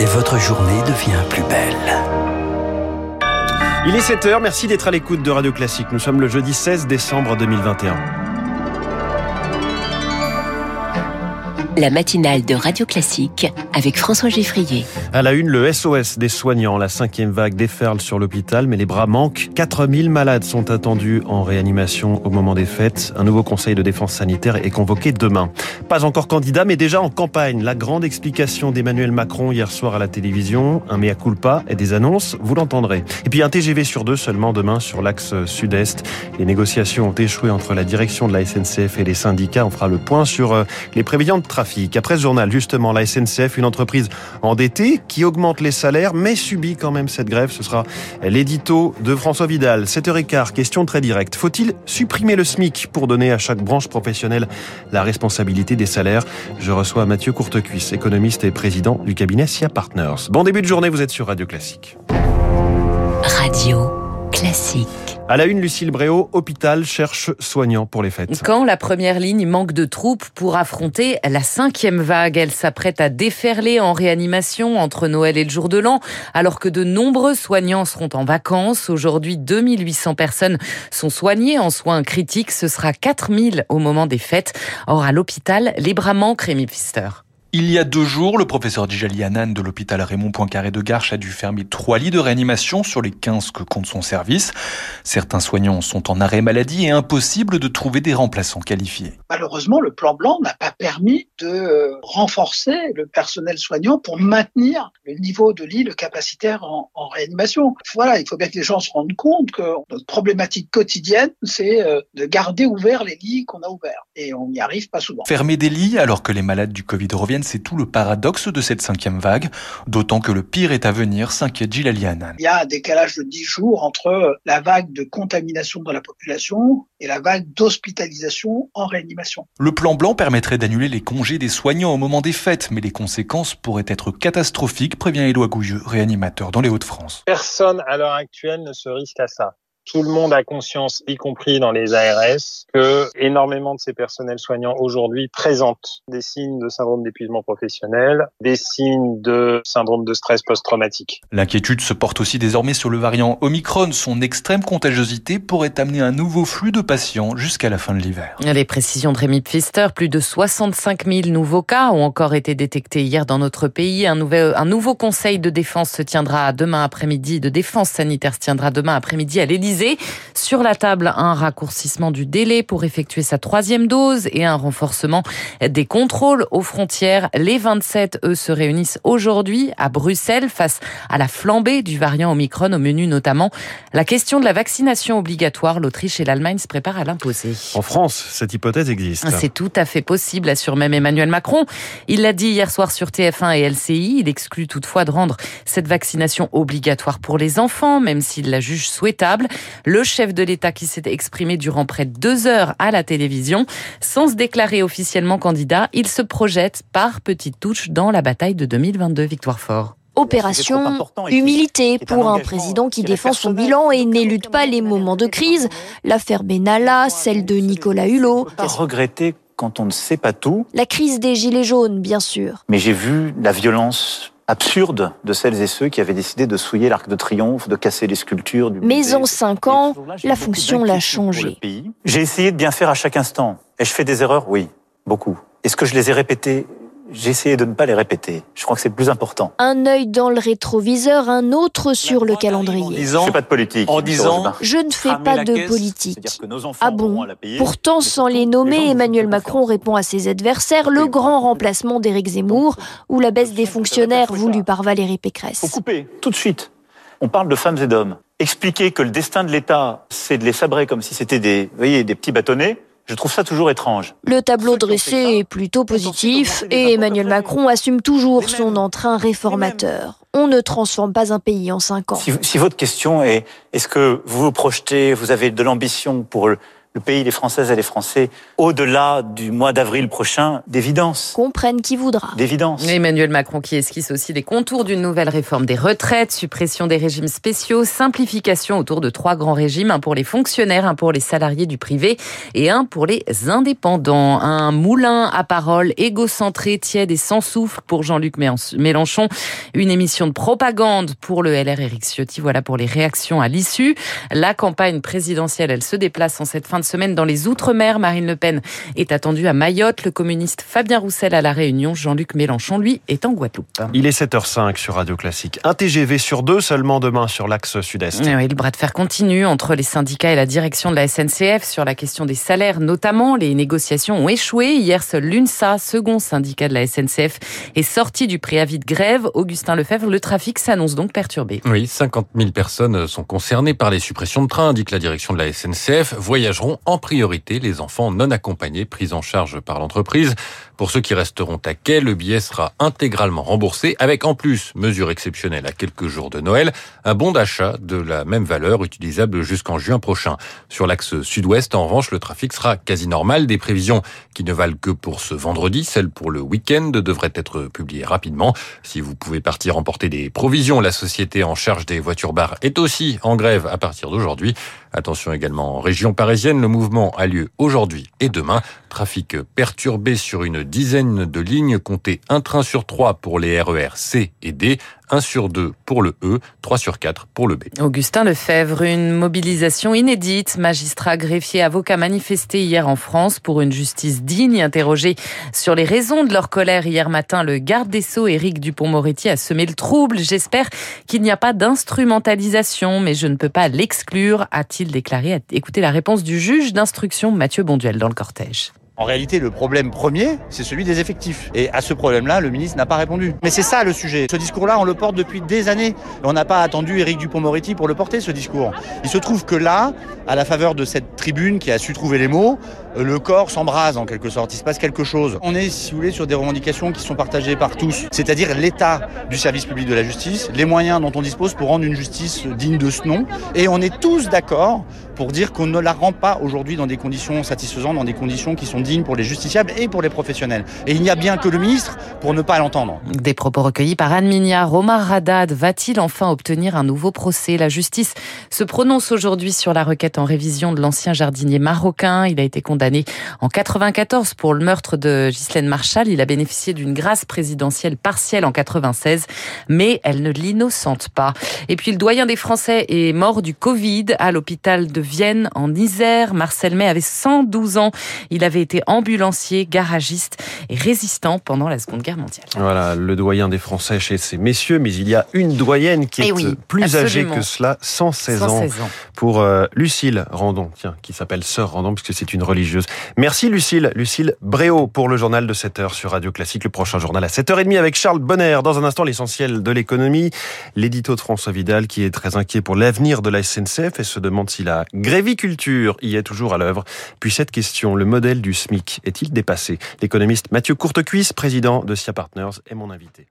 Et votre journée devient plus belle. Il est 7h, merci d'être à l'écoute de Radio Classique. Nous sommes le jeudi 16 décembre 2021. La matinale de Radio Classique avec François Geffrier. À la une, le SOS des soignants. La cinquième vague déferle sur l'hôpital, mais les bras manquent. 4000 malades sont attendus en réanimation au moment des fêtes. Un nouveau conseil de défense sanitaire est convoqué demain. Pas encore candidat, mais déjà en campagne. La grande explication d'Emmanuel Macron hier soir à la télévision. Un mea culpa et des annonces, vous l'entendrez. Et puis un TGV sur deux seulement demain sur l'axe sud-est. Les négociations ont échoué entre la direction de la SNCF et les syndicats. On fera le point sur euh, les prévisions de trafic. Après ce journal, justement, la SNCF, une entreprise endettée qui augmente les salaires, mais subit quand même cette grève. Ce sera l'édito de François Vidal. 7h15, question très directe. Faut-il supprimer le SMIC pour donner à chaque branche professionnelle la responsabilité des salaires? Je reçois Mathieu Courtecuisse, économiste et président du cabinet SIA Partners. Bon début de journée, vous êtes sur Radio Classique. Radio Classique. À la une, Lucille Bréau, hôpital cherche soignants pour les fêtes. Quand la première ligne manque de troupes pour affronter la cinquième vague, elle s'apprête à déferler en réanimation entre Noël et le jour de l'an, alors que de nombreux soignants seront en vacances. Aujourd'hui, 2800 personnes sont soignées en soins critiques. Ce sera 4000 au moment des fêtes. Or, à l'hôpital, les bras manquent, Rémi Pfister. Il y a deux jours, le professeur Djali Hanan de l'hôpital Raymond Poincaré de Garches a dû fermer trois lits de réanimation sur les 15 que compte son service. Certains soignants sont en arrêt maladie et impossible de trouver des remplaçants qualifiés. Malheureusement, le plan blanc n'a pas permis de euh, renforcer le personnel soignant pour maintenir le niveau de lit, le capacitaire en, en réanimation. Voilà, il faut bien que les gens se rendent compte que notre problématique quotidienne, c'est euh, de garder ouverts les lits qu'on a ouverts. Et on n'y arrive pas souvent. Fermer des lits alors que les malades du Covid reviennent c'est tout le paradoxe de cette cinquième vague, d'autant que le pire est à venir, s'inquiète Gilles. Il y a un décalage de 10 jours entre la vague de contamination dans la population et la vague d'hospitalisation en réanimation. Le plan blanc permettrait d'annuler les congés des soignants au moment des fêtes, mais les conséquences pourraient être catastrophiques, prévient Éloi Gouilleux, réanimateur dans les Hauts-de-France. Personne à l'heure actuelle ne se risque à ça tout le monde a conscience, y compris dans les ARS, que énormément de ces personnels soignants aujourd'hui présentent des signes de syndrome d'épuisement professionnel, des signes de syndrome de stress post-traumatique. L'inquiétude se porte aussi désormais sur le variant Omicron. Son extrême contagiosité pourrait amener un nouveau flux de patients jusqu'à la fin de l'hiver. Les précisions de Rémi Pfister, plus de 65 000 nouveaux cas ont encore été détectés hier dans notre pays. Un, nouvel, un nouveau conseil de défense se tiendra demain après-midi, de défense sanitaire se tiendra demain après-midi à l'Élysée. Sur la table, un raccourcissement du délai pour effectuer sa troisième dose et un renforcement des contrôles aux frontières. Les 27, eux, se réunissent aujourd'hui à Bruxelles face à la flambée du variant Omicron au menu notamment la question de la vaccination obligatoire. L'Autriche et l'Allemagne se préparent à l'imposer. En France, cette hypothèse existe. C'est tout à fait possible, assure même Emmanuel Macron. Il l'a dit hier soir sur TF1 et LCI. Il exclut toutefois de rendre cette vaccination obligatoire pour les enfants, même s'il la juge souhaitable. Le chef de l'État qui s'est exprimé durant près de deux heures à la télévision, sans se déclarer officiellement candidat, il se projette par petites touches dans la bataille de 2022. Victoire Fort. Opération humilité pour un président qui défend son bilan et n'élude pas les moments de crise. L'affaire Benalla, celle de Nicolas Hulot. Regretter quand on ne sait pas tout. La crise des Gilets jaunes, bien sûr. Mais j'ai vu la violence absurde de celles et ceux qui avaient décidé de souiller l'Arc de Triomphe, de casser les sculptures. Du Mais en cinq ans, la fonction l'a changé. J'ai essayé de bien faire à chaque instant. Ai-je fait des erreurs? Oui, beaucoup. Est-ce que je les ai répétées? J'ai essayé de ne pas les répéter. Je crois que c'est le plus important. Un œil dans le rétroviseur, un autre sur le calendrier. je fais pas de politique. En disant, je ne fais pas de politique. Ah bon Pourtant, sans les nommer, Emmanuel Macron répond à ses adversaires le grand remplacement d'Éric Zemmour ou la baisse des fonctionnaires voulue par Valérie Pécresse. Faut couper tout de suite. On parle de femmes et d'hommes. Expliquer que le destin de l'État, c'est de les sabrer comme si c'était des, voyez, des petits bâtonnets. Je trouve ça toujours étrange. Le tableau dressé est plutôt positif et Emmanuel Macron assume toujours son entrain réformateur. On ne transforme pas un pays en cinq ans. Si, si votre question est est-ce que vous vous projetez, vous avez de l'ambition pour le pays, les Françaises et les Français, au-delà du mois d'avril prochain, d'évidence. Comprenne qui voudra. D'évidence. Emmanuel Macron qui esquisse aussi les contours d'une nouvelle réforme des retraites, suppression des régimes spéciaux, simplification autour de trois grands régimes, un pour les fonctionnaires, un pour les salariés du privé et un pour les indépendants. Un moulin à parole égocentré, tiède et sans souffle pour Jean-Luc Mélenchon. Une émission de propagande pour le LR Éric Ciotti. Voilà pour les réactions à l'issue. La campagne présidentielle, elle se déplace en cette fin de semaine dans les Outre-mer. Marine Le Pen est attendue à Mayotte. Le communiste Fabien Roussel à La Réunion. Jean-Luc Mélenchon, lui, est en Guadeloupe. Il est 7h05 sur Radio Classique. Un TGV sur deux seulement demain sur l'axe sud-est. Oui, le bras de fer continue entre les syndicats et la direction de la SNCF sur la question des salaires notamment. Les négociations ont échoué. Hier, seul l'UNSA, second syndicat de la SNCF, est sorti du préavis de grève. Augustin Lefebvre, le trafic s'annonce donc perturbé. Oui, 50 000 personnes sont concernées par les suppressions de trains, indique la direction de la SNCF. Voyageront en priorité les enfants non accompagnés pris en charge par l'entreprise. Pour ceux qui resteront à quai, le billet sera intégralement remboursé avec en plus, mesure exceptionnelle à quelques jours de Noël, un bon d'achat de la même valeur utilisable jusqu'en juin prochain. Sur l'axe sud-ouest, en revanche, le trafic sera quasi normal. Des prévisions qui ne valent que pour ce vendredi, celles pour le week-end devraient être publiées rapidement. Si vous pouvez partir emporter des provisions, la société en charge des voitures bar est aussi en grève à partir d'aujourd'hui. Attention également en région parisienne, le mouvement a lieu aujourd'hui et demain. Trafic perturbé sur une dizaine de lignes, comptez un train sur trois pour les RER C et D, 1 sur 2 pour le E, 3 sur 4 pour le B. Augustin Lefebvre, une mobilisation inédite. Magistrats, greffiers, avocats manifestés hier en France pour une justice digne. Interrogé sur les raisons de leur colère hier matin, le garde des Sceaux, Éric Dupont-Moretti, a semé le trouble. J'espère qu'il n'y a pas d'instrumentalisation, mais je ne peux pas l'exclure, a-t-il déclaré. Écoutez la réponse du juge d'instruction Mathieu Bonduel dans le cortège. En réalité, le problème premier, c'est celui des effectifs. Et à ce problème-là, le ministre n'a pas répondu. Mais c'est ça le sujet. Ce discours-là, on le porte depuis des années. On n'a pas attendu Éric Dupont-Moretti pour le porter, ce discours. Il se trouve que là, à la faveur de cette tribune qui a su trouver les mots, le corps s'embrase en quelque sorte. Il se passe quelque chose. On est, si vous voulez, sur des revendications qui sont partagées par tous. C'est-à-dire l'état du service public de la justice, les moyens dont on dispose pour rendre une justice digne de ce nom. Et on est tous d'accord pour dire qu'on ne la rend pas aujourd'hui dans des conditions satisfaisantes, dans des conditions qui sont dignes pour les justiciables et pour les professionnels. Et il n'y a bien que le ministre pour ne pas l'entendre. Des propos recueillis par Anne Mignard. Omar Haddad va-t-il enfin obtenir un nouveau procès? La justice se prononce aujourd'hui sur la requête en révision de l'ancien jardinier marocain. Il a été condamné en 94 pour le meurtre de Ghislaine Marshall. Il a bénéficié d'une grâce présidentielle partielle en 96, mais elle ne l'innocente pas. Et puis le doyen des Français est mort du Covid à l'hôpital de Vienne en Isère. Marcel May avait 112 ans. Il avait été ambulancier, garagiste et résistant pendant la Seconde Guerre mondiale. Voilà, le doyen des Français chez ces messieurs, mais il y a une doyenne qui eh est plus âgée que cela, 116, ans, pour euh, Lucille Randon, tiens, qui s'appelle Sœur Randon, puisque c'est une religieuse. Merci Lucille, Lucille Bréau pour le journal de 7h sur Radio Classique, le prochain journal à 7h30 avec Charles Bonner. Dans un instant, l'essentiel de l'économie, l'édito de François Vidal qui est très inquiet pour l'avenir de la SNCF et se demande si la gréviculture y est toujours à l'œuvre. Puis cette question, le modèle du Est-il dépassé? L'économiste Mathieu Courtecuisse, président de SIA Partners, est mon invité.